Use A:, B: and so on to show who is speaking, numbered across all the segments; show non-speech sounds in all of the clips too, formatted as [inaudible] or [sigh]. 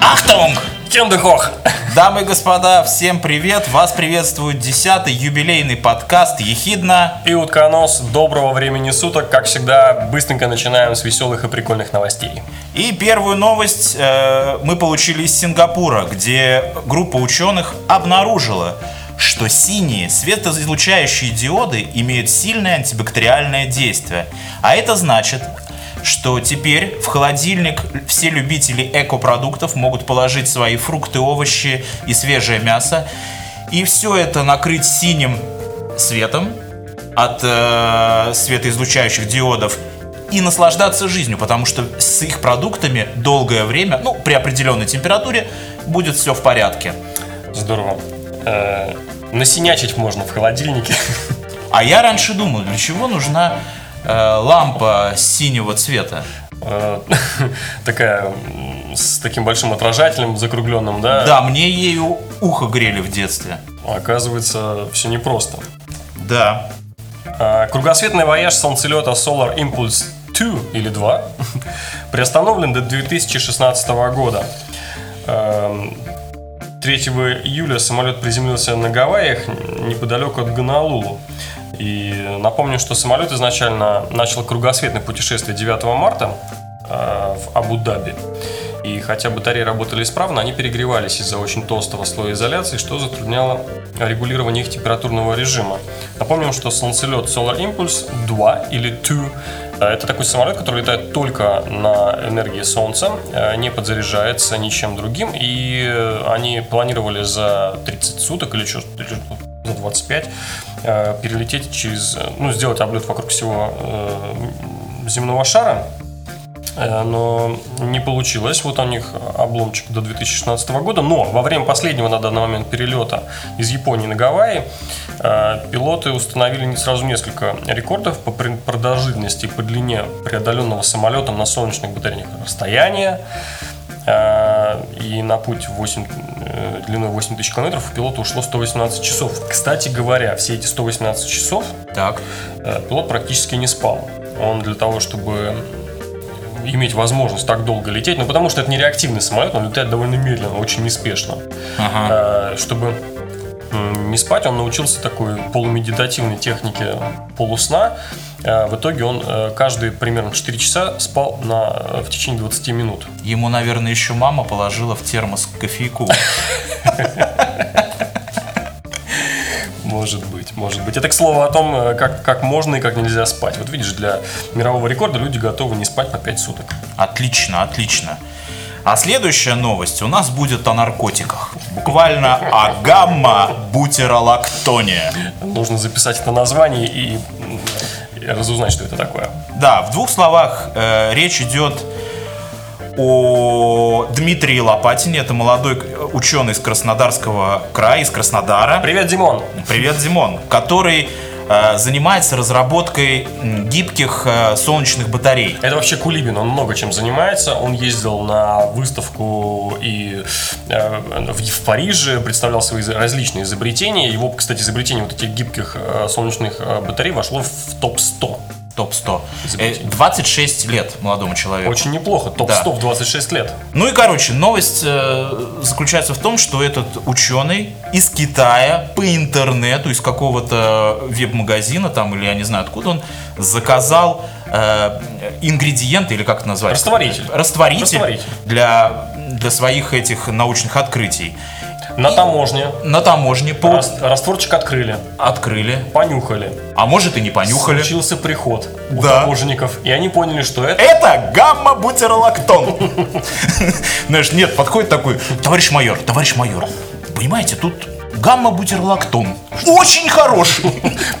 A: Achtung,
B: Tjendegor,
A: Дамы и господа, всем привет! Вас приветствует 10-й юбилейный подкаст «Ехидна».
B: И утконос, доброго времени суток. Как всегда, быстренько начинаем с веселых и прикольных новостей.
A: И первую новость э, мы получили из Сингапура, где группа ученых обнаружила, что синие светоизлучающие диоды имеют сильное антибактериальное действие. А это значит, что теперь в холодильник все любители экопродуктов могут положить свои фрукты, овощи и свежее мясо. И все это накрыть синим светом от э, светоизлучающих диодов и наслаждаться жизнью, потому что с их продуктами долгое время, ну, при определенной температуре, будет все в порядке.
B: Здорово. Э, насинячить можно в холодильнике.
A: А я раньше думал, для чего нужна лампа синего цвета?
B: Э, [laughs] Такая с таким большим отражателем закругленным, да?
A: Да, мне ею ухо грели в детстве.
B: Оказывается, все непросто.
A: Да.
B: А, Кругосветный вояж солнцелета Solar Impulse 2 или 2 [laughs] приостановлен до 2016 года. Эм, 3 июля самолет приземлился на Гавайях неподалеку от Гонолулу. И напомню, что самолет изначально начал кругосветное путешествие 9 марта э, в Абу-Даби. И хотя батареи работали исправно, они перегревались из-за очень толстого слоя изоляции, что затрудняло регулирование их температурного режима. Напомним, что солнцелет Solar Impulse 2 или 2 э, это такой самолет, который летает только на энергии Солнца, э, не подзаряжается ничем другим, и э, они планировали за 30 суток или что за 25 э, перелететь через, э, ну, сделать облет вокруг всего э, земного шара, но не получилось. Вот у них обломчик до 2016 года. Но во время последнего на данный момент перелета из Японии на Гавайи пилоты установили не сразу несколько рекордов по пр- продолжительности и по длине преодоленного самолетом на солнечных батареях расстояния. И на путь 8, э, длиной 8 тысяч километров у пилота ушло 118 часов. Кстати говоря, все эти 118 часов
A: Так.
B: э, пилот практически не спал. Он для того, чтобы иметь возможность так долго лететь, ну потому что это не реактивный самолет, он летает довольно медленно, очень неспешно.
A: Ага.
B: Э, Чтобы не спать, он научился такой полумедитативной технике полусна. Э, В итоге он э, каждые примерно 4 часа спал на, э, в течение 20 минут.
A: Ему, наверное, еще мама положила в термос кофейку.
B: Может быть, может быть. Это, к слову, о том, э, как, как можно и как нельзя спать. Вот видишь, для мирового рекорда люди готовы не спать по 5 суток.
A: Отлично, отлично. А следующая новость у нас будет о наркотиках. Буквально о гамма-бутеролактоне.
B: Нужно записать это название и разузнать, что это такое.
A: Да, в двух словах э, речь идет о Дмитрии Лопатине. Это молодой ученый из Краснодарского края, из Краснодара.
B: Привет, Димон!
A: Привет, Димон, который занимается разработкой гибких э, солнечных батарей.
B: Это вообще Кулибин, он много чем занимается. Он ездил на выставку и э, в, Париже, представлял свои различные изобретения. Его, кстати, изобретение вот этих гибких э, солнечных э, батарей вошло в топ-100.
A: Топ-100. Э,
B: Изобретение.
A: 26 лет молодому человеку.
B: Очень неплохо, топ-100
A: Да.
B: в 26 лет.
A: Ну и, короче, новость э, заключается в том, что этот ученый из Китая по интернету, из какого-то веб-магазина там, или я не знаю откуда он, заказал э, ингредиенты, или как это назвать?
B: Растворитель.
A: Растворитель,
B: Растворитель.
A: Для, для своих этих научных открытий.
B: На таможне
A: На таможне по...
B: рас- растворчик открыли,
A: открыли,
B: понюхали.
A: а может и не понюхали.
B: Случился приход у
A: Да.
B: таможенников, и они поняли, что это
A: Это гамма-бутеролактон. [laughs] Знаешь, нет, подходит такой, товарищ майор, товарищ майор, понимаете, тут гамма-бутеролактон. Очень хороший.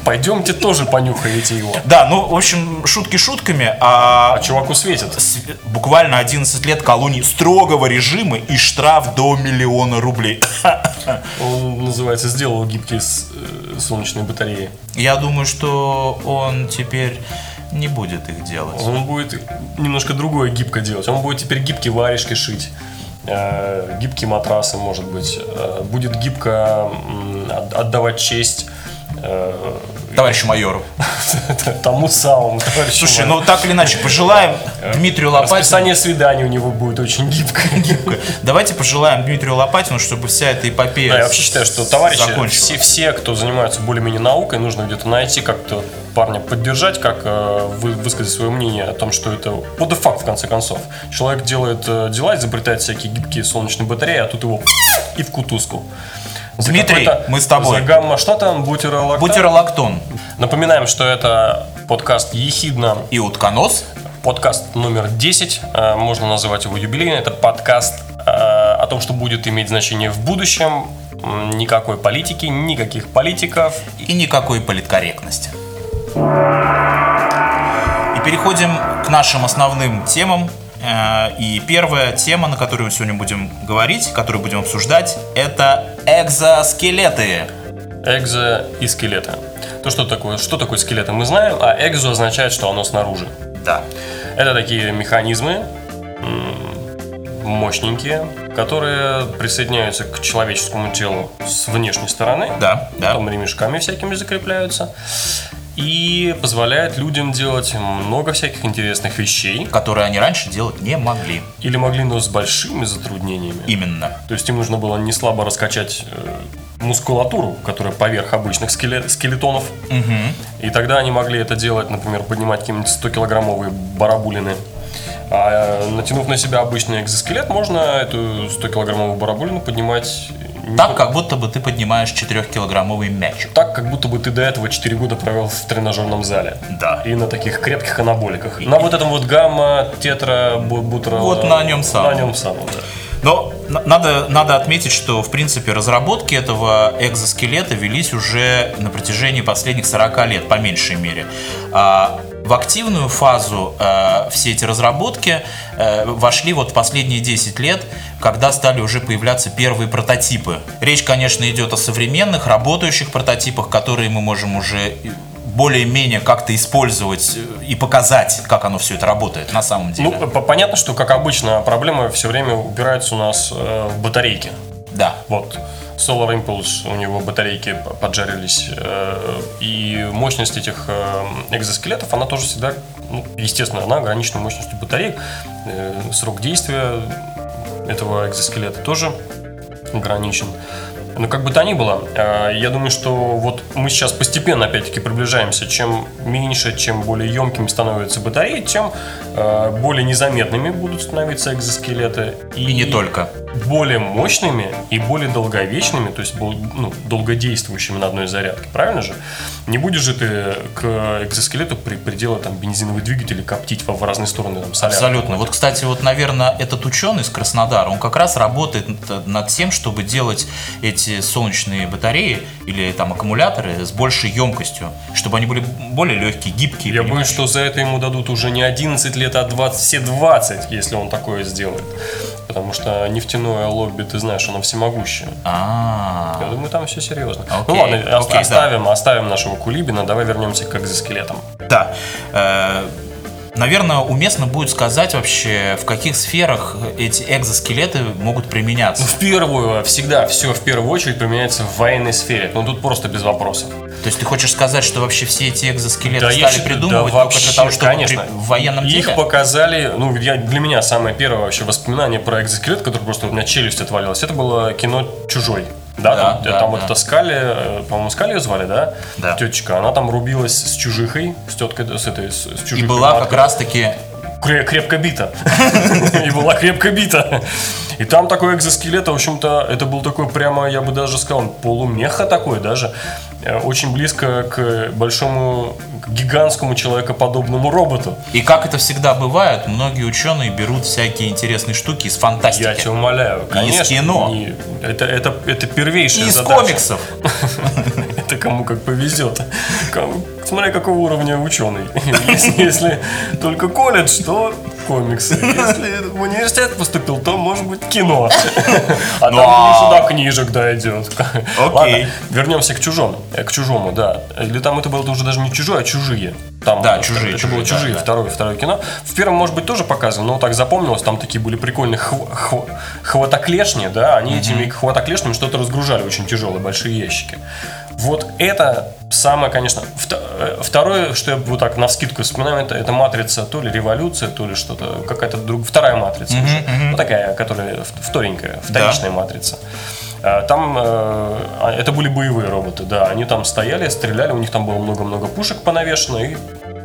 B: Пойдемте тоже понюхаете его.
A: Да, ну, в общем, шутки шутками, а
B: А чуваку светит.
A: с- буквально 11 лет колонии строгого режима и штраф до миллиона рублей.
B: Он, называется, сделал гибкие с- э, солнечные батареи.
A: Я думаю, что он теперь не будет их делать.
B: Он будет немножко другое гибко делать. Он будет теперь гибкие варежки шить. Э, Гибкие матрасы, может быть. э, Будет гибко отдавать честь э,
A: Товарищу майору. [laughs]
B: тому самому товарищу
A: Слушай,
B: майору.
A: ну так или иначе, пожелаем Дмитрию Лопатину...
B: Расписание свиданий у него будет очень [laughs] гибкое.
A: Давайте пожелаем Дмитрию Лопатину, чтобы вся эта эпопея
B: Да, я вообще считаю, что товарищи, все, все, кто занимаются более-менее наукой, нужно где-то найти, как-то парня поддержать, как э, вы, высказать свое мнение о том, что это what the fuck, в конце концов. Человек делает э, дела, изобретает всякие гибкие солнечные батареи, а тут его и в кутузку. За
A: Дмитрий, мы с тобой.
B: За гамма, что там, бутеролактат?
A: Бутеролактон
B: Напоминаем, что это подкаст «Ехидна»,
A: и утконос.
B: подкаст номер 10, э, можно называть его юбилейный, это подкаст о том, что будет иметь значение в будущем, никакой политики, никаких политиков.
A: и никакой политкорректности. И переходим к нашим основным темам. Э, И первая тема, на которую мы сегодня будем говорить, которую будем обсуждать, это экзоскелеты.
B: Экзо и скелеты. То, что такое, что такое скелеты, мы знаем, а экзо означает, что оно снаружи.
A: Да.
B: Это такие механизмы, мощненькие, которые присоединяются к человеческому телу с внешней стороны.
A: Да, да.
B: Потом ремешками всякими закрепляются. И позволяют людям делать много всяких интересных вещей.
A: Которые они раньше делать не могли.
B: Или могли, но с большими затруднениями.
A: Именно.
B: То есть им нужно было не слабо раскачать э, мускулатуру, которая поверх обычных скеле- скелетонов. И тогда они могли это делать, например, поднимать какие-нибудь 100-килограммовые барабулины. А э, натянув на себя обычный экзоскелет, можно эту 100-килограммовую барабулину поднимать
A: Так, как будто бы ты поднимаешь 4-килограммовый мячик.
B: так, как будто бы ты до этого 4 года провел в тренажерном зале.
A: Да.
B: И на таких крепких анаболиках. На вот этом вот гамма, тетра, бу- бутера.
A: Вот на нем самом.
B: На нем самом, да.
A: Но на- надо, надо отметить, что, в принципе, разработки этого экзоскелета велись уже на протяжении последних 40 лет, по меньшей мере. В активную фазу э, все эти разработки э, вошли вот в последние 10 лет, когда стали уже появляться первые прототипы. Речь, конечно, идет о современных, работающих прототипах, которые мы можем уже более-менее как-то использовать э, и показать, как оно все это работает на самом деле.
B: Ну, по- понятно, что, как обычно, проблема все время упирается у нас э, в батарейки.
A: Да.
B: Вот. Solar Impulse, у него батарейки поджарились, э, и мощность этих э, экзоскелетов, она тоже всегда, ну, естественно, она ограничена мощностью батареек. Э, Срок действия этого экзоскелета тоже ограничен. Но как бы то ни было, я думаю, что вот мы сейчас постепенно, опять-таки, приближаемся. Чем меньше, чем более емкими становятся батареи, тем более незаметными будут становиться экзоскелеты.
A: И не только.
B: Более мощными и более долговечными, то есть ну, долгодействующими на одной зарядке. Правильно же? Не будешь же ты к экзоскелету при, приделать там бензиновый двигатель и коптить в, в разные стороны там, солярку.
A: Абсолютно. Вот, кстати, вот, наверное, этот ученый из Краснодара, он как раз работает над- тем, чтобы делать эти солнечные батареи или там аккумуляторы с большей емкостью, чтобы они были более легкие, гибкие.
B: Я боюсь, что за это ему дадут уже не 11 лет, а 20, все 20, если он такое сделает. Потому что нефтяное лобби, ты знаешь, оно всемогущее.
A: А,
B: Я думаю, там все серьезно. Ну ладно,
A: да.
B: оставим, оставим нашего Кулибина, давай вернемся к экзоскелетам.
A: да. Э, Наверное, уместно будет сказать вообще, в каких сферах эти экзоскелеты могут применяться.
B: Ну, в первую, всегда, все в первую очередь применяется в военной сфере. Ну, тут просто без вопросов.
A: То есть ты хочешь сказать, что вообще все эти экзоскелеты
B: Да, я
A: стали
B: считаю,
A: придумывать
B: да,
A: только для того, чтобы
B: конечно.
A: при- в военном
B: Их
A: деле?
B: показали, ну, я, для меня самое первое вообще воспоминание про экзоскелет, который просто у меня челюсть отвалилась, это было кино «Чужой». Да,
A: Да,
B: там,
A: да,
B: там вот
A: да.
B: эта Скали, э, по-моему, Скали ее звали, да?
A: Да.
B: Тетечка, она там рубилась с чужихой, с теткой, с этой, с, с
A: И
B: чужихой.
A: была как
B: маткой.
A: раз-таки
B: Кре- крепко бита. [laughs] И была крепко бита. И там такой экзоскелет, в общем-то, это был такой прямо, я бы даже сказал, полумеха такой даже. Э, Очень близко к большому, к гигантскому человекоподобному роботу.
A: И как это всегда бывает, многие ученые берут всякие интересные штуки из фантастики.
B: Я тебя умоляю, конечно.
A: кино.
B: не- это, это, это первейшая
A: из
B: задача.
A: комиксов. [laughs]
B: Это кому как повезет. Смотря какого уровня ученый. [laughs] Если только колледж, то комиксы. [laughs] Если в университет поступил, то может быть кино. [laughs] А там
A: а-
B: до книжек дойдет. [laughs]
A: Окей.
B: Вернемся к чужому. э, К чужому, да. Или там это было уже даже не чужое, а чужие. Там,
A: Да, «Чужие»,
B: Это
A: «Чужие»,
B: было
A: да,
B: чужие,
A: да.
B: второе, второе кино. В первом, может быть, тоже показывали, но так запомнилось, там такие были прикольные хв- хв- хватоклешни, да, они этими хватоклешнями что-то разгружали, очень тяжелые, большие ящики. Вот это самое, конечно, э, второе, что я вот так на вскидку вспоминаю, это, это матрица, то ли революция, то ли что-то, какая-то друг, вторая матрица уже. Ну, такая, которая вторенькая, вторичная матрица. А, Там э, а, это были боевые роботы, да. Они там стояли, стреляли, у них там было много-много пушек понавешено, и,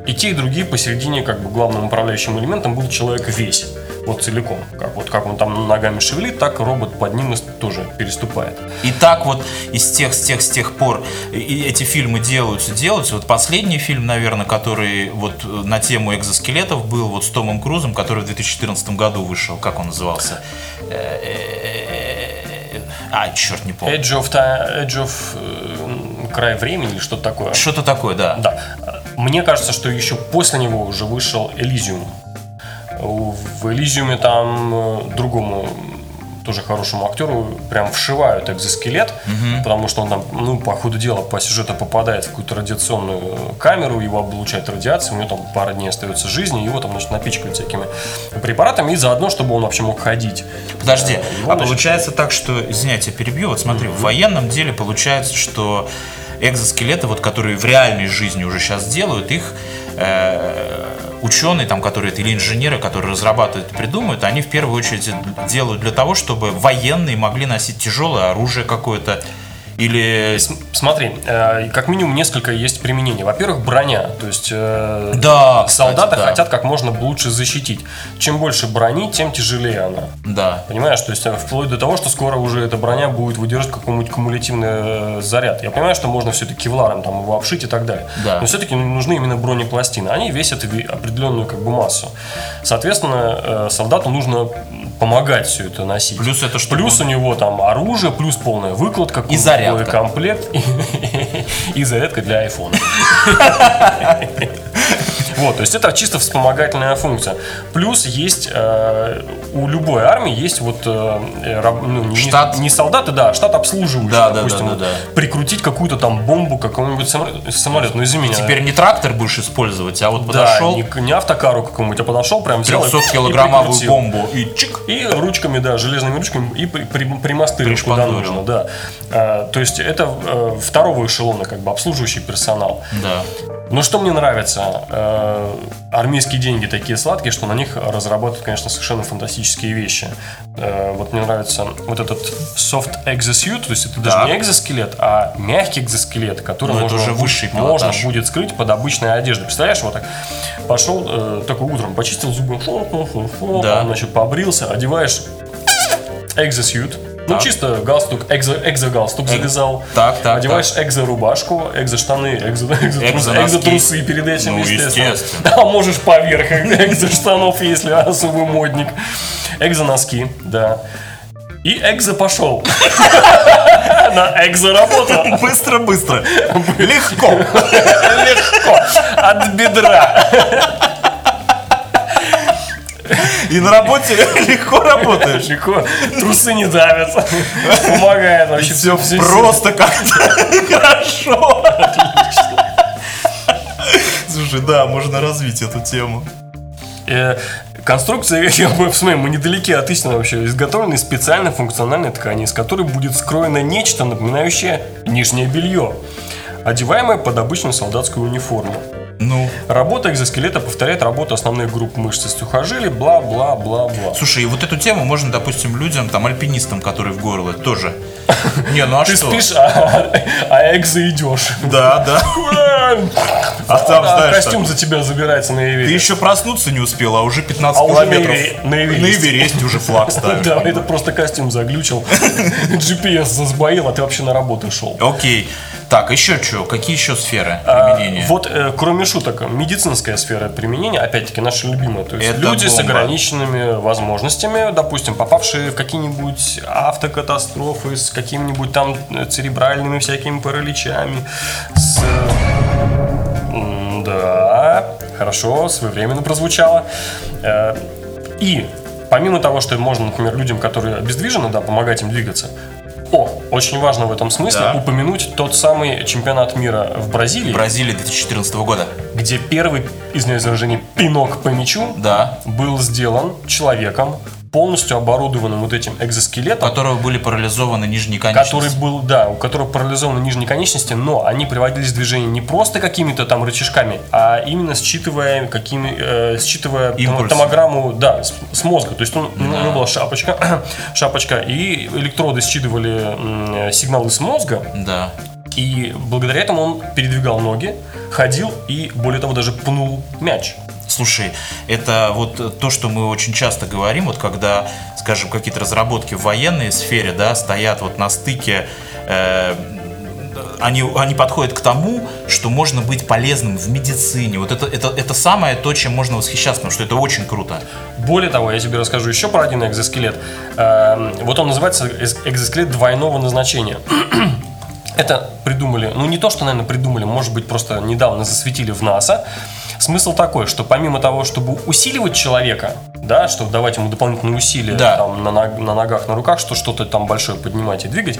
B: и те, и другие посередине, как бы главным управляющим элементом был человек весь, вот целиком. Как, вот как он там ногами шевелит, так робот под ним тоже переступает.
A: И так вот из тех, с тех, с тех пор и- эти фильмы делаются, делаются. Вот последний фильм, наверное, который вот э, на тему экзоскелетов был вот с Томом Крузом, который в 2014 году вышел. Как он назывался? Э, А, черт, не помню.
B: Edge of, Edge of э, край времени или что-то такое.
A: Что-то такое, да.
B: Да. Мне кажется, что еще после него уже вышел Элизиум. В Элизиуме там э, другому тоже хорошему актеру прям вшивают экзоскелет, потому что он там, ну, по ходу дела, по сюжету попадает в какую-то радиационную камеру, его облучает радиацией, у него там пара дней остается жизни, его там, значит, напичкают всякими препаратами, и заодно, чтобы он вообще мог ходить.
A: Подожди,
B: Э, его,
A: а
B: значит,
A: получается так, что, извиняйте, я перебью, вот смотри, в военном деле получается, что экзоскелеты, вот которые в реальной жизни уже сейчас делают, их э, ученые, там, которые или инженеры, которые разрабатывают и придумывают, они в первую очередь делают для того, чтобы военные могли носить тяжелое оружие какое-то или
B: Смотри, э, как минимум несколько есть применений. Во-первых, броня. То есть э,
A: Да, кстати,
B: солдаты
A: да.
B: хотят как можно лучше защитить. Чем больше брони, тем тяжелее она.
A: да.
B: Понимаешь, то есть э, вплоть до того, что скоро уже эта броня будет выдерживать какой-нибудь кумулятивный заряд. Я понимаю, что можно все-таки кевларом там его обшить и так далее.
A: Да.
B: Но все-таки нужны именно бронепластины. Они весят определенную как бы массу. Соответственно, солдату нужно помогать все это носить.
A: Плюс это чтобы
B: Плюс у него там оружие, плюс полная выкладка,
A: И зарядка.
B: комплект и, [laughs] и зарядка для айфона. [laughs] Вот, то есть это чисто вспомогательная функция. Плюс есть э, у любой армии есть вот э, раб- ну, не,
A: Штат.
B: не солдаты, да, а штат обслуживающий.
A: Да, да,
B: допустим,
A: да, да, да.
B: прикрутить какую-то там бомбу какому-нибудь самолет, самолет. Ну извини.
A: Теперь не трактор будешь использовать, а вот
B: да,
A: подошел,
B: не, не автокару какому-нибудь, а подошел, прям взял и-
A: 300-килограммовую
B: и
A: бомбу и чик.
B: И ручками, да, железными ручками и при, при, примастырил куда нужно, да. А, то есть это э, второго эшелона, как бы обслуживающий персонал.
A: Да.
B: Но что мне нравится? Э, армейские деньги такие сладкие, что на них разрабатывают, конечно, совершенно фантастические вещи. Э, вот мне нравится вот этот soft exosuit, то есть это даже
A: Так.
B: не экзоскелет, а мягкий экзоскелет, который
A: Ну,
B: можно,
A: уже высший
B: можно
A: пилотаж.
B: будет скрыть под обычной одеждой. Представляешь, вот так пошел э, такой утром, почистил зубы, фу-фу-фу-фу,
A: Да.
B: значит, побрился, одеваешь экзосьют, ну
A: Так.
B: чисто галстук, экзо, экзогалстук завязал,
A: так, так,
B: одеваешь экзорубашку, экзоштаны, экзо, [laughs] экзотрусы, перед этим,
A: Ну,
B: естественно.
A: естественно. [laughs]
B: А можешь поверх [laughs] экзоштанов, если особый модник. Экзоноски, да. И экзо пошел. На экзо работу.
A: Быстро-быстро. Легко.
B: Легко. От бедра.
A: И на работе [laughs] легко работаешь.
B: Легко. Трусы не давят. Помогает вообще.
A: Все
B: всё-
A: просто как-то [laughs] хорошо. Слушай, да, можно развить эту тему.
B: Э, Конструкция, [laughs] я бы- смотри, мы недалеки от истины вообще, изготовлена из специальной функциональной ткани, из которой будет скроено нечто, напоминающее нижнее белье, одеваемое под обычную солдатскую униформу.
A: Ну,
B: Работа экзоскелета повторяет работу основных групп мышц и сухожилий, бла-бла-бла-бла.
A: слушай, и вот эту тему можно, допустим, людям, там, альпинистам, которые в горы тоже. [laughs] Не, ну а
B: Ты
A: что?
B: спишь, а, а экзо идешь.
A: Да, да. А там,
B: А
A: знаешь,
B: костюм за тебя забирается на
A: ты
B: Эверест.
A: еще проснуться не успел, а уже 15
B: А
A: километров.
B: На. Эвересте
A: уже флаг [laughs] ставишь.
B: Да, это просто костюм заглючил. [laughs] GPS засбоил, а ты вообще на работу шел.
A: Окей. Так, еще что? Какие еще сферы
B: А,
A: применения?
B: Вот, э, кроме шуток, медицинская сфера применения, опять-таки, наша любимая. То есть
A: Это
B: люди с
A: бомба.
B: ограниченными возможностями, допустим, попавшие в какие-нибудь автокатастрофы с какими-нибудь там э, церебральными всякими параличами, с... Да, хорошо, своевременно прозвучало. Э, и помимо того, что можно, например, людям, которые обездвижены, да, помогать им двигаться, о, очень важно в этом смысле
A: Да.
B: упомянуть тот самый чемпионат мира в Бразилии,
A: Бразилия 2014 года.
B: где первый, извиняюсь за выражение, пинок по мячу
A: Да.
B: был сделан человеком, полностью оборудованным вот этим
A: У
B: экзоскелетом,
A: которого были парализованы нижние
B: который
A: конечности.
B: был, да, у которого парализованы нижние конечности, но они приводились в движение не просто какими-то там рычажками, а именно считывая какими, э, считывая
A: Импульсы.
B: томограмму, да, с, с мозга. То есть он, у него была шапочка, [coughs] шапочка, и электроды считывали м, сигналы с мозга,
A: Да.
B: и благодаря этому он передвигал ноги, ходил и, более того, даже пнул мяч.
A: Слушай, это вот то, что мы очень часто говорим, вот когда, скажем, какие-то разработки в военной сфере, да, стоят вот на стыке, э, они, они подходят к тому, что можно быть полезным в медицине. Вот это, это, это самое то, чем можно восхищаться, потому что это очень круто.
B: Более того, я тебе расскажу еще про один экзоскелет. Эм, Вот он называется экзоскелет двойного назначения. [clears throat] Это придумали, ну не то, что, наверное, придумали, может быть, просто недавно засветили в НАСА. Смысл такой, что помимо того, чтобы усиливать человека, да, чтобы давать ему дополнительные усилия
A: Да.
B: там, на, ног- на ногах, на руках, что что-то там большое поднимать и двигать,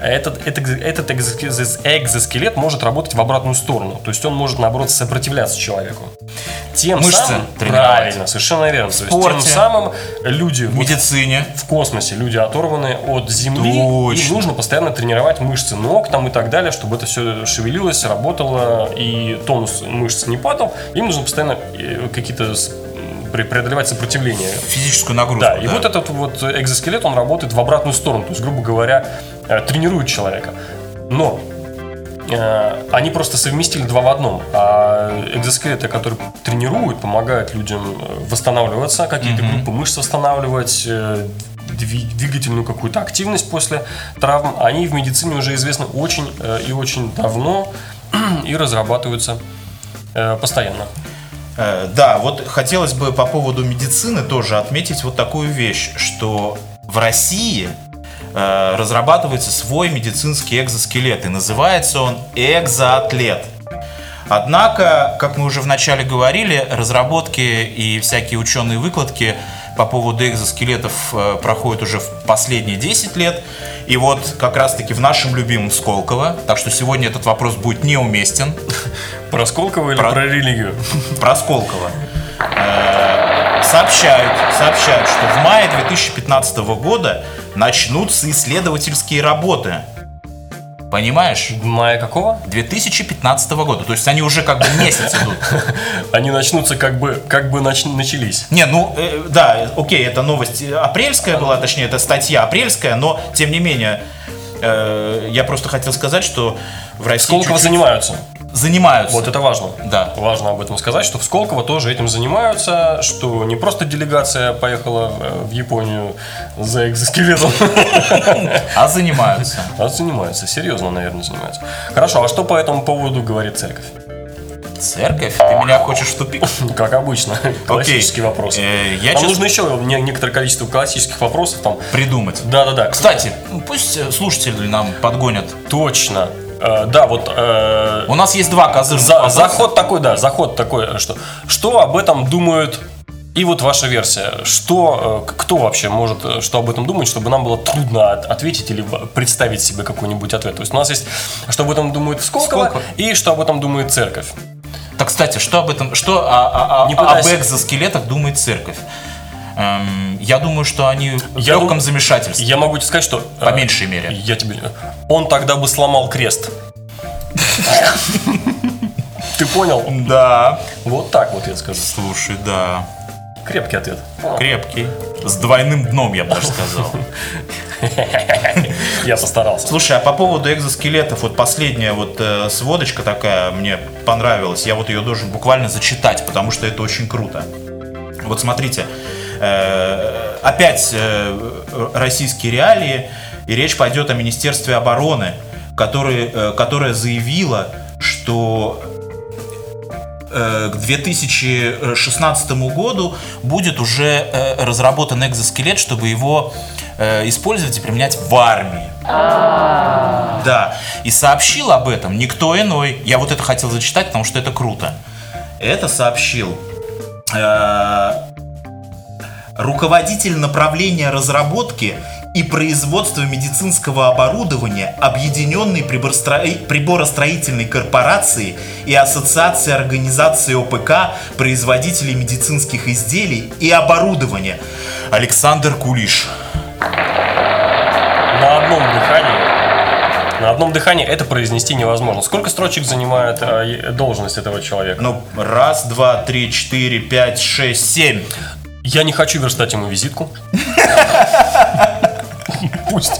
B: этот, этот, этот экзоскелет, может работать в обратную сторону. То есть он может, наоборот, сопротивляться человеку. Тем
A: Мышцы
B: самым, правильно, совершенно верно. То есть тем
A: спорте.
B: самым люди
A: В медицине.
B: в космосе, люди оторваны от Земли,
A: Точно.
B: им нужно постоянно тренировать мышцы ног там и так далее, чтобы это все шевелилось, работало и тонус мышц не падал. Им нужно постоянно э, какие-то преодолевать сопротивление.
A: Физическую нагрузку.
B: Да, и вот этот вот экзоскелет, он работает в обратную сторону, то есть, грубо говоря, э, тренирует человека. Но они просто совместили два в одном. А экзоскелеты, которые тренируют, помогают людям э, восстанавливаться, какие-то группы мышц восстанавливать, э, дви- двигательную какую-то активность после травм, они в медицине уже известны очень э, и очень давно [clears throat] и разрабатываются э, постоянно.
A: Э, Да, вот хотелось бы по поводу медицины тоже отметить вот такую вещь, что в России э, разрабатывается свой медицинский экзоскелет, и называется он экзоатлет. Однако, как мы уже вначале говорили, разработки и всякие ученые выкладки по поводу экзоскелетов э, проходят уже в последние 10 лет. И вот как раз-таки в нашем любимом Сколково, так что сегодня этот вопрос будет неуместен,
B: Про Сколково или
A: Про-
B: про религию?
A: про Сколково. Э, Сообщают, сообщают, что в мае 2015 года начнутся исследовательские работы. Понимаешь?
B: Мая какого?
A: 2015 года. То есть они уже как бы месяц идут. [laughs]
B: Они начнутся как бы, как бы нач- начались.
A: Не, ну, э, да, окей, это новость апрельская была, точнее, это статья апрельская, но, тем не менее, э, я просто хотел сказать, что в России чуть-чуть
B: занимаются.
A: Занимаются.
B: Вот это важно.
A: Да.
B: Важно об этом сказать, что в Сколково тоже этим занимаются, что не просто делегация поехала э, в Японию за экзоскелетом, [laughs]
A: А занимаются.
B: а занимаются, серьезно, наверное, занимаются. Хорошо, а что по этому поводу говорит церковь?
A: Церковь? Ты меня хочешь в тупик? [laughs]
B: Как обычно, классический вопрос.
A: Э, я
B: Нам
A: честно-
B: нужно еще не- некоторое количество классических вопросов там.
A: Придумать.
B: Да-да-да.
A: Кстати, пусть э, слушатели нам подгонят.
B: Точно. Э, Да, вот э,
A: У нас есть два козырных
B: За- заход такой, да, заход такой, что что об этом думают и вот ваша версия, что, э, кто вообще может, э, что об этом думать, чтобы нам было трудно от- ответить или представить себе какой-нибудь ответ. То есть у нас есть, что об этом думает Сколково,
A: Сколково.
B: и что об этом думает церковь.
A: Так, кстати, что об этом, что о- о- о-
B: Не
A: об
B: пытайся.
A: экзоскелетах думает церковь? Эм, я думаю, что они в
B: Я
A: легком
B: дум-
A: замешательстве.
B: Я могу тебе сказать, что...
A: По
B: э,
A: меньшей мере.
B: Я тебе... Он тогда бы сломал крест. Ты понял?
A: Да.
B: Вот так вот я скажу.
A: Слушай, да.
B: Крепкий ответ.
A: Крепкий. С двойным дном, я бы даже сказал. [laughs]
B: Я постарался.
A: Слушай, а по поводу экзоскелетов, вот последняя вот э, сводочка такая мне понравилась. Я вот ее должен буквально зачитать, потому что это очень круто. Вот смотрите, э, опять э, российские реалии, и речь пойдет о Министерстве обороны, который, э, которое заявило, что э, к 2016 году будет уже э, разработан экзоскелет, чтобы его э, использовать и применять в армии. Да, и сообщил об этом никто иной. Я вот это хотел зачитать, потому что это круто. Это сообщил э, руководитель направления разработки и производства медицинского оборудования Объединенной приборостроительной корпорации и Ассоциации организации ОПК производителей медицинских изделий и оборудования Александр Кулиш.
B: На одном дыхании. На одном дыхании это произнести невозможно. Сколько строчек занимает э, должность этого человека?
A: Ну, раз, два, три, четыре, пять, шесть, семь.
B: Я не хочу верстать ему визитку. Пусть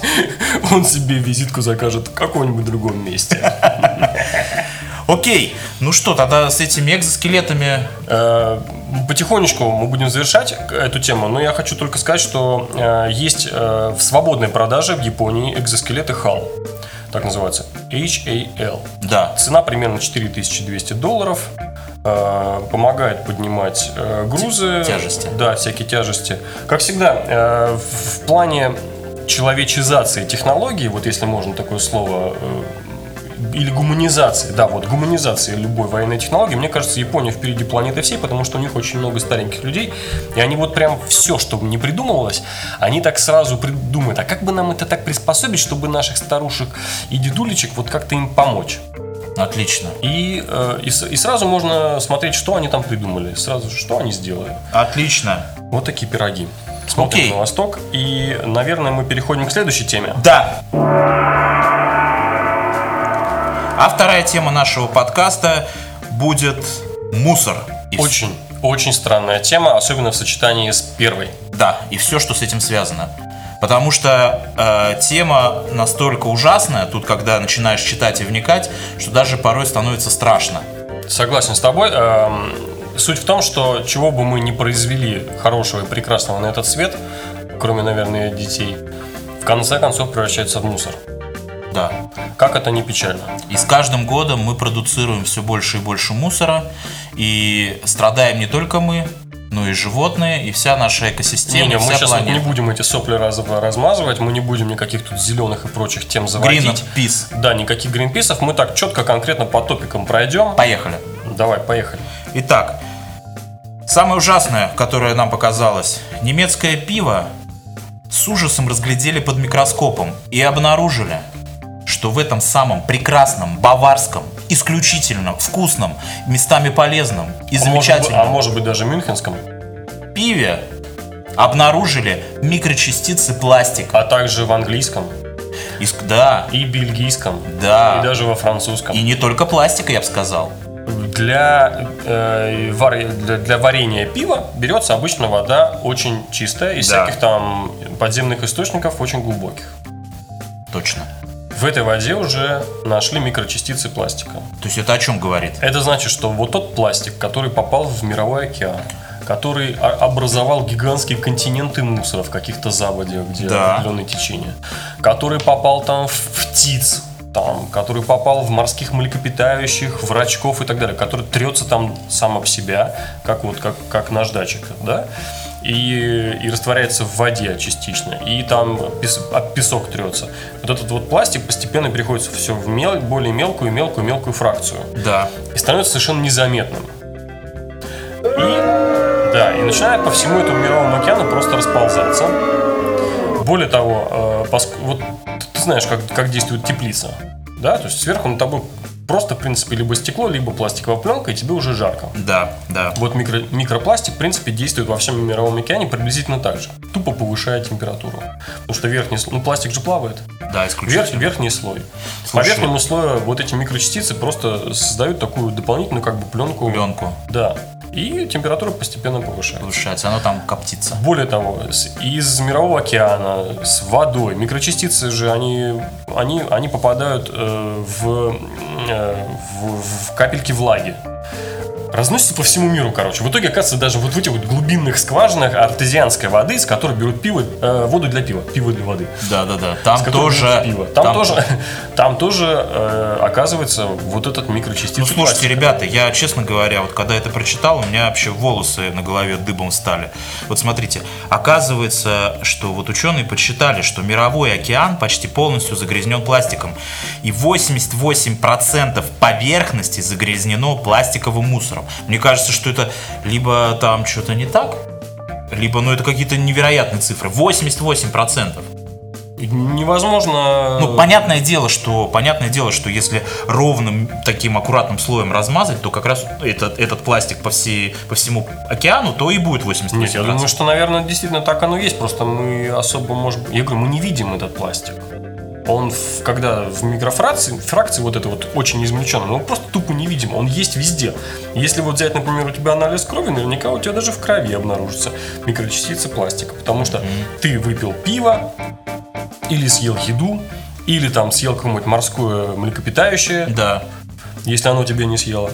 B: он себе визитку закажет в каком-нибудь другом месте.
A: Окей, ну что, тогда с этими экзоскелетами...
B: Э, Потихонечку мы будем завершать эту тему, но я хочу только сказать, что э, есть э, в свободной продаже в Японии экзоскелеты HAL, так называется, HAL.
A: Да,
B: Цена примерно 4200 долларов. Э, Помогает поднимать э, грузы.
A: Тя- тяжести.
B: Да, всякие тяжести. Как всегда, э, в плане человечизации технологий, вот если можно такое слово, или гуманизации, да, вот гуманизации любой военной технологии, мне кажется, Япония впереди планеты всей, потому что у них очень много стареньких людей, и они вот прям все, что не придумывалось, они так сразу придумают, а как бы нам это так приспособить, чтобы наших старушек и дедулечек вот как-то им помочь?
A: Отлично.
B: И, э, и, и сразу можно смотреть, что они там придумали, сразу же, что они сделали.
A: Отлично.
B: Вот такие пироги. Смотрим
A: Окей.
B: на восток, и, наверное, мы переходим к следующей теме.
A: Да. А вторая тема нашего подкаста будет мусор. И
B: Очень, очень странная тема, особенно в сочетании с первой.
A: Да, и все, что с этим связано. Потому что э, тема настолько ужасная, тут когда начинаешь читать и вникать, что даже порой становится страшно.
B: Согласен с тобой. Эм, Суть в том, что чего бы мы ни произвели хорошего и прекрасного на этот свет, кроме, наверное, детей, в конце концов превращается в мусор.
A: Да.
B: Как это не печально.
A: И с каждым годом мы продуцируем все больше и больше мусора, и страдаем не только мы, но и животные, и вся наша экосистема,
B: Не, не, мы сейчас вот не будем эти сопли раз, размазывать, мы не будем никаких тут зеленых и прочих тем заводить.
A: Greenpeace.
B: Да, никаких гринписов. Мы так четко, конкретно по топикам пройдем.
A: Поехали.
B: Давай, поехали.
A: Итак, самое ужасное, которое нам показалось, немецкое пиво с ужасом разглядели под микроскопом и обнаружили, что в этом самом прекрасном, баварском, исключительно вкусном, местами полезном и
B: А
A: замечательном
B: а может быть даже мюнхенском,
A: пиве обнаружили микрочастицы пластика.
B: а также в английском
A: Иск- Да,
B: и бельгийском,
A: Да.
B: и даже во французском.
A: и не только пластика, я бы сказал.
B: Для, э, вар- для, для варенья пива берется обычно вода очень чистая, из
A: Да.
B: всяких там подземных источников очень глубоких.
A: Точно.
B: В этой воде уже нашли микрочастицы пластика.
A: То есть это о чем говорит?
B: Это значит, что вот тот пластик, который попал в мировой океан, который образовал гигантские континенты мусора в каких-то заводях, где
A: Да.
B: определенное течение, который попал там в в птиц, там, который попал в морских млекопитающих, в рачков и так далее, который трется там сам об себя, как вот как, как наждачек, да, и, и растворяется в воде частично, и там пес- об песок трется. Вот этот вот пластик постепенно переходит все в мел, более мелкую, мелкую, мелкую фракцию
A: Да.
B: и становится совершенно незаметным. И, да, и начинает по всему этому мировому океану просто расползаться. Более того, э, поск- вот ты- ты знаешь, как, как действует теплица, да, то есть сверху на тобой просто, в принципе, либо стекло, либо пластиковая пленка, и тебе уже жарко.
A: Да, да.
B: Вот микро, микропластик, в принципе, действует во всем мировом океане приблизительно так же, тупо повышая температуру. Потому что верхний слой, ну пластик же плавает,
A: Да,
B: Верх-
A: исключительно.
B: верхний слой. По
A: Слушай.
B: верхнему слою вот эти микрочастицы просто создают такую дополнительную как бы пленку.
A: Пленку
B: Да. И температура постепенно повышается.
A: повышается, оно там коптится.
B: Более того, из мирового океана, с водой, микрочастицы же, они, они, они попадают э, в, э, в, в капельки влаги. Разносятся по всему миру, короче. В итоге, оказывается, даже вот в этих вот глубинных скважинах артезианской воды, из которой берут пиво, э, воду для пива, пиво для воды.
A: Да, да, да. Там тоже.
B: пиво. Там, тоже, [laughs] там тоже э, оказывается вот этот микрочастица.
A: Ну слушайте,
B: пластика.
A: ребята, я, честно говоря, вот когда это прочитал, у меня вообще волосы на голове дыбом стали. Вот смотрите, оказывается, что вот ученые подсчитали, что мировой океан почти полностью загрязнен пластиком. И 88% поверхности загрязнено пластиковым мусором. Мне кажется, что это либо там что-то не так, либо, ну, это какие-то невероятные цифры. 88%.
B: Невозможно...
A: Ну, понятное дело, что, понятное дело, что если ровным таким аккуратным слоем размазать, то как раз этот, этот пластик по, всей, по всему океану, то и будет 88%.
B: Нет, я думаю, что, наверное, действительно так оно есть. Просто мы особо, может... Я говорю, мы не видим этот пластик. Он, в, когда в микрофракции, фракции вот это вот очень измельченный, мы просто тупо не видим. Он есть везде. Если вот взять, например, у тебя анализ крови, наверняка у тебя даже в крови обнаружатся микрочастицы пластика. Потому что mm-hmm. ты выпил пиво, или съел еду, или там съел какое-нибудь морское млекопитающее.
A: Да.
B: Если оно тебя не съело.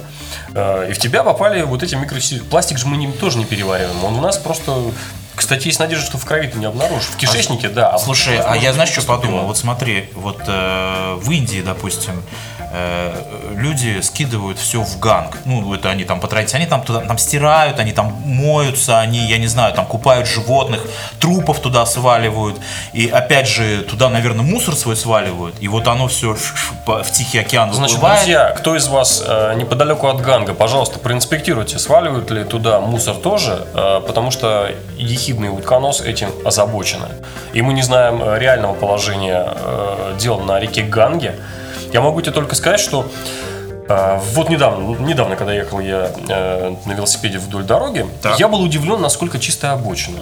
B: Э, и в тебя попали вот эти микрочастицы. Пластик же мы не, тоже не перевариваем. Он у нас просто кстати, есть надежда, что в крови ты не обнаружишь. В кишечнике, а, да.
A: Слушай, а я знаешь, что подумал? Вот смотри, вот э, в Индии, допустим, люди скидывают все в ганг. Ну, это они там по традиции. Они там, туда, там стирают, они там моются, они, я не знаю, там купают животных, трупов туда сваливают. И опять же, туда, наверное, мусор свой сваливают. И вот оно все в Тихий океан
B: Значит, друзья, кто из вас э, неподалеку от ганга, пожалуйста, проинспектируйте, сваливают ли туда мусор тоже, э, потому что ехидный утконос этим озабочены. И мы не знаем э, реального положения э, дел на реке Ганге. Я могу тебе только сказать, что э, вот недавно, недавно, когда ехал я э, на велосипеде вдоль дороги, так. я был удивлен, насколько чистая обочина.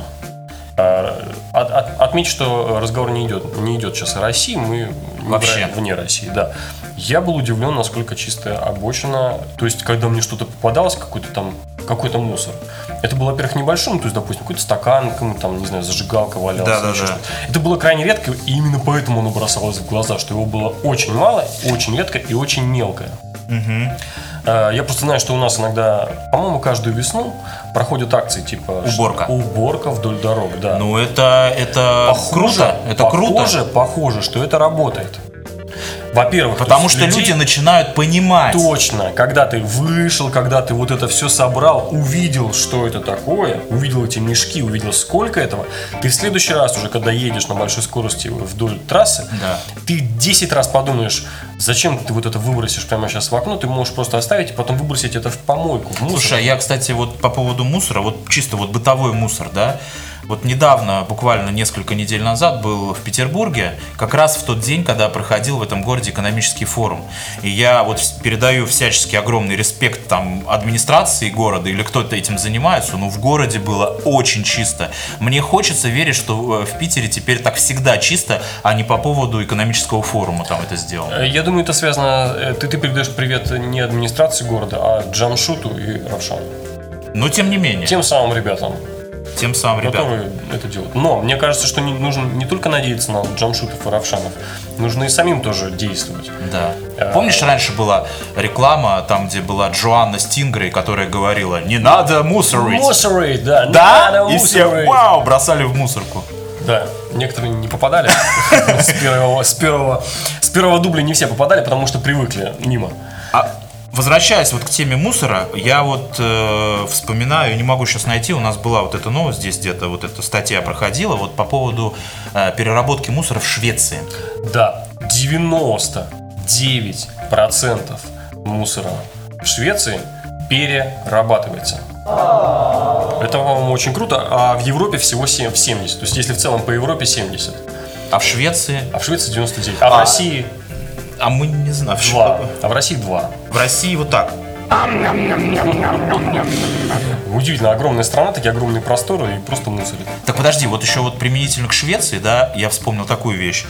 B: Э, от, от, отметь, что разговор не идет, не идет сейчас о России, мы
A: вообще
B: вне России, да. Я был удивлен, насколько чистая обочина. То есть, когда мне что-то попадалось, какой-то там какой-то мусор. Это было, во-первых, небольшим, то есть, допустим, какой-то стакан, там, не знаю, зажигалка валялась. Да, да, да. Это было крайне редко, и именно поэтому оно бросалось в глаза, что его было очень мало, очень редко и очень мелкое.
A: Угу.
B: Я просто знаю, что у нас иногда, по-моему, каждую весну проходят акции типа
A: уборка,
B: что, уборка вдоль дорог, да.
A: Ну это это похоже, круто, это
B: похоже,
A: круто.
B: Похоже, похоже, что это работает. Во-первых,
A: потому что людей... люди начинают понимать.
B: Точно, когда ты вышел, когда ты вот это все собрал, увидел, что это такое, увидел эти мешки, увидел сколько этого, ты в следующий раз уже, когда едешь на большой скорости вдоль трассы,
A: да.
B: ты 10 раз подумаешь, зачем ты вот это выбросишь прямо сейчас в окно, ты можешь просто оставить и потом выбросить это в помойку. В
A: Слушай, а я, кстати, вот по поводу мусора, вот чисто вот бытовой мусор, да, вот недавно, буквально несколько недель назад, был в Петербурге, как раз в тот день, когда проходил в этом городе экономический форум. И я вот передаю всячески огромный респект там администрации города или кто-то этим занимается, но в городе было очень чисто. Мне хочется верить, что э, в Питере теперь так всегда чисто, а не по поводу экономического форума там это сделано.
B: Э, я думаю, это связано... Э, ты, ты передаешь привет не администрации города, а Джамшуту и Равшану.
A: Но тем не менее.
B: Тем самым ребятам
A: тем самым ребятам.
B: Которые это делают. Но мне кажется, что не, нужно не только надеяться на джамшутов и равшанов, нужно и самим тоже действовать.
A: Да. А, Помнишь, раньше была реклама, там, где была Джоанна Стингрей, которая говорила, не надо мусорить.
B: Мусорить, да.
A: Да? Надо и все, вау, бросали в мусорку.
B: Да, некоторые не попадали [laughs] с первого, с первого, с первого дубля не все попадали, потому что привыкли мимо.
A: А Возвращаясь вот к теме мусора, я вот э, вспоминаю, не могу сейчас найти, у нас была вот эта новость здесь где-то, вот эта статья проходила, вот по поводу э, переработки мусора в Швеции.
B: Да, 99% мусора в Швеции перерабатывается. Это, по-моему, очень круто, а в Европе всего 7, в 70, то есть если в целом по Европе 70.
A: А в Швеции?
B: А в Швеции 99. А, а в России
A: а мы не знаем.
B: Два. А в России два.
A: В России вот так.
B: Удивительно, огромная страна, такие огромные просторы и просто мусорит.
A: Так подожди, вот еще вот применительно к Швеции, да, я вспомнил такую вещь.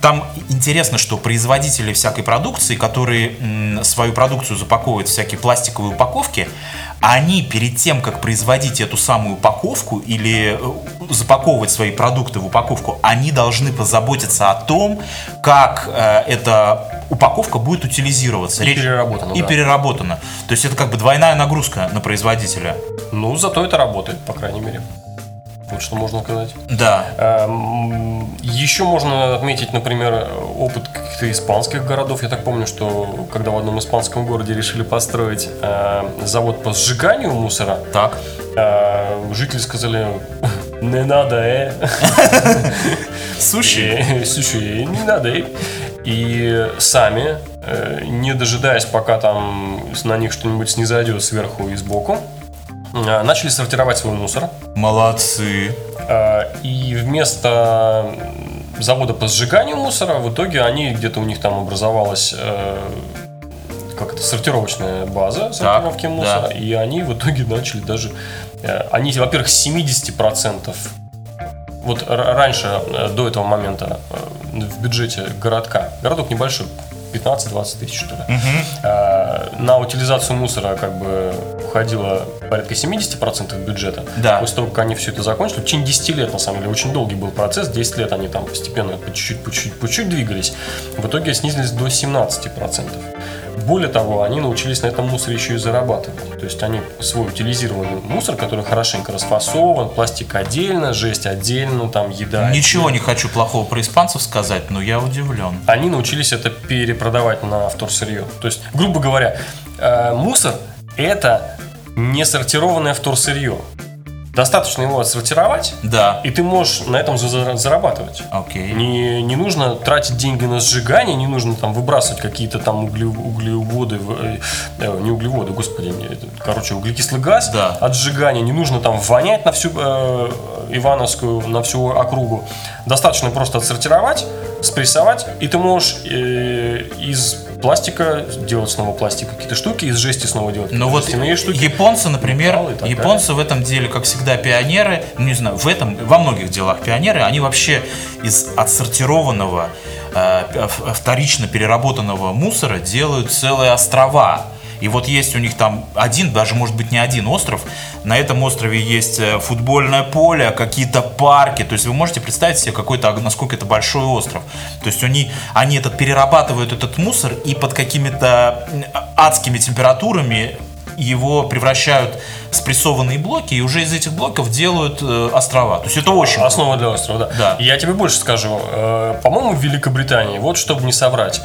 A: Там интересно, что производители всякой продукции, которые свою продукцию запаковывают в всякие пластиковые упаковки, они перед тем, как производить эту самую упаковку или э, запаковывать свои продукты в упаковку, они должны позаботиться о том, как э, эта упаковка будет утилизироваться.
B: И Речь... переработана.
A: И
B: да.
A: переработана. То есть это как бы двойная нагрузка на производителя.
B: Ну, зато это работает, по крайней мере. Вот что можно сказать.
A: Да.
B: Эм, еще можно отметить, например, опыт каких-то испанских городов. Я так помню, что когда в одном испанском городе решили построить э, завод по сжиганию мусора,
A: так.
B: Э, жители сказали, [laughs] не надо, э. [laughs]
A: Суши.
B: Суши, не надо, э. И сами э, не дожидаясь, пока там на них что-нибудь снизойдет сверху и сбоку, э, начали сортировать свой мусор.
A: Молодцы.
B: Э, И вместо завода по сжиганию мусора, в итоге они где-то у них там образовалась э, как это, сортировочная база сортировки
A: Так,
B: мусора,
A: да.
B: и они в итоге начали даже, э, они, во-первых, с 70% вот раньше, э, до этого момента, э, в бюджете городка, городок небольшой, 15-20 тысяч, что ли, э, на утилизацию мусора как бы уходило порядка 70% бюджета.
A: Да.
B: После того, как они все это закончили, в течение 10 лет, на самом деле, очень долгий был процесс, 10 лет они там постепенно по чуть-чуть, по чуть-чуть, по чуть двигались. В итоге снизились до 17%. Более того, они научились на этом мусоре еще и зарабатывать. То есть они свой утилизированный мусор, который хорошенько расфасован, пластик отдельно, жесть отдельно, там еда.
A: Ничего не хочу плохого про испанцев сказать, но я удивлен.
B: Они научились это перепродавать на вторсырье. То есть, грубо говоря, э, мусор это не сортированное вторсырье. Достаточно его отсортировать,
A: Да.
B: и ты можешь на этом за- за- зарабатывать.
A: Окей.
B: Не, не нужно тратить деньги на сжигание, не нужно там выбрасывать какие-то там угле- углеводы, э, э, не углеводы, господи, это, короче, углекислый газ
A: Да.
B: от сжигания, не нужно там вонять на всю э, Ивановскую, на всю округу. Достаточно просто отсортировать, спрессовать, и ты можешь э, из пластика делать снова пластик какие-то штуки, из жести снова делать
A: Ну
B: какие-то
A: вот
B: штуки.
A: японцы, например, японцы в этом деле, как всегда, пионеры. Ну, не знаю, в этом, во многих делах пионеры. Они вообще из отсортированного, э, вторично переработанного мусора делают целые острова. И вот есть у них там один, даже может быть не один остров. На этом острове есть э, футбольное поле, какие-то парки. То есть вы можете представить себе, какой-то, насколько это большой остров. То есть они, они этот перерабатывают этот мусор и под какими-то адскими температурами его превращают в спрессованные блоки, и уже из этих блоков делают э, острова. То есть это очень
B: Основа для острова, да.
A: Да.
B: Я тебе больше скажу. Э, По-моему, в Великобритании, вот чтобы не соврать,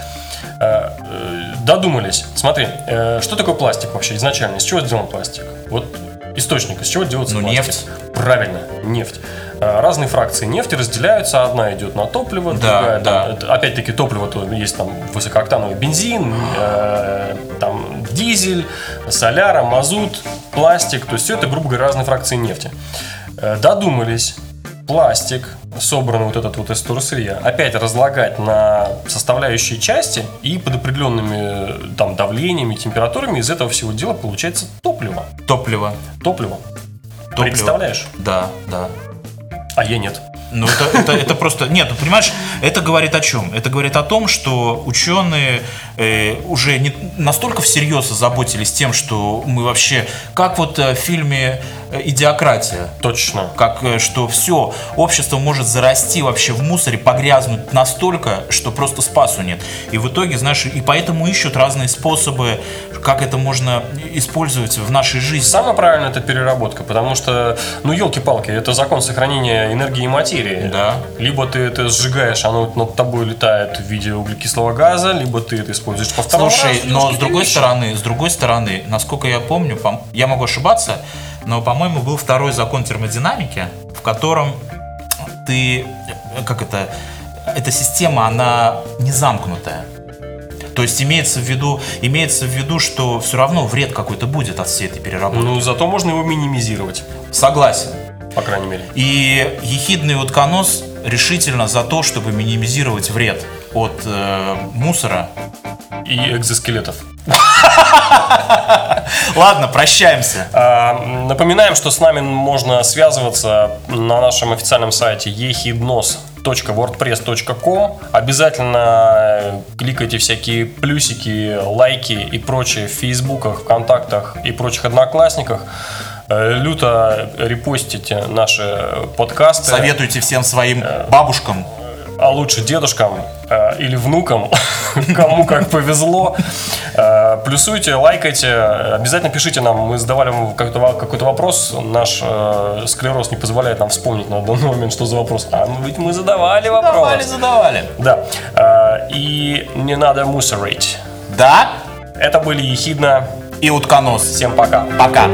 B: э, додумались. Смотри, э, что такое пластик вообще изначально? Из чего сделан пластик? Вот источник, из чего делается
A: Ну,
B: пластик?
A: нефть.
B: Правильно, нефть. Э, Разные фракции нефти разделяются. Одна идет на топливо,
A: Да,
B: другая
A: да.
B: там, опять-таки топливо, то есть там высокооктановый бензин, э, там дизель, соляра, мазут, пластик. То есть все это, грубо говоря, разные фракции нефти. Э, Додумались пластик, собранный вот этот вот из вторсырья, опять разлагать на составляющие части и под определенными там давлениями, температурами из этого всего дела получается топливо.
A: топливо.
B: Топливо.
A: Топливо.
B: Представляешь?
A: Да, да.
B: А я нет.
A: Ну, это, это, это просто... Нет, ну, понимаешь, это говорит о чем? Это говорит о том, что ученые э, уже не настолько всерьез озаботились тем, что мы вообще... Как вот э, в фильме «Идиократия».
B: Точно.
A: Как, э, что все, общество может зарасти вообще в мусоре, погрязнуть настолько, что просто спасу нет. И в итоге, знаешь, и поэтому ищут разные способы, как это можно использовать в нашей жизни.
B: Самое правильное это переработка, потому что, ну, елки-палки, это закон сохранения энергии и материи.
A: Да.
B: Либо ты это сжигаешь, оно над тобой летает в виде углекислого газа, либо ты это используешь по второму
A: Слушай,
B: разу,
A: но с другой стороны, с другой стороны, насколько я помню, пом- я могу ошибаться, но, по-моему, был второй закон термодинамики, в котором ты, как это, эта система, она не замкнутая. То есть имеется в виду, имеется в виду, что все равно вред какой-то будет от всей этой переработки.
B: Ну, зато можно его минимизировать,
A: Согласен.
B: по крайней мере.
A: И ехидный утконос решительно за то, чтобы минимизировать вред от э, мусора.
B: И экзоскелетов. [laughs]
A: Ладно, прощаемся.
B: А, Напоминаем, что с нами можно связываться на нашем официальном сайте ehidnos.wordpress.com. Обязательно э, кликайте всякие плюсики, лайки и прочее в фейсбуках, вконтактах и прочих одноклассниках. Э, Люто репостите наши подкасты.
A: Советуйте всем своим бабушкам.
B: А лучше дедушкам э, или внукам, [laughs] кому как повезло. Э, плюсуйте, лайкайте, обязательно пишите нам. Мы задавали вам какой-то, какой-то вопрос. Наш э, склероз не позволяет нам вспомнить на данный момент, что за вопрос. А ну ведь мы задавали вопрос.
A: Задавали, задавали.
B: Да. Э, и не надо мусорить.
A: Да?
B: Это были Ехидна.
A: И утконос.
B: Всем пока.
A: Пока.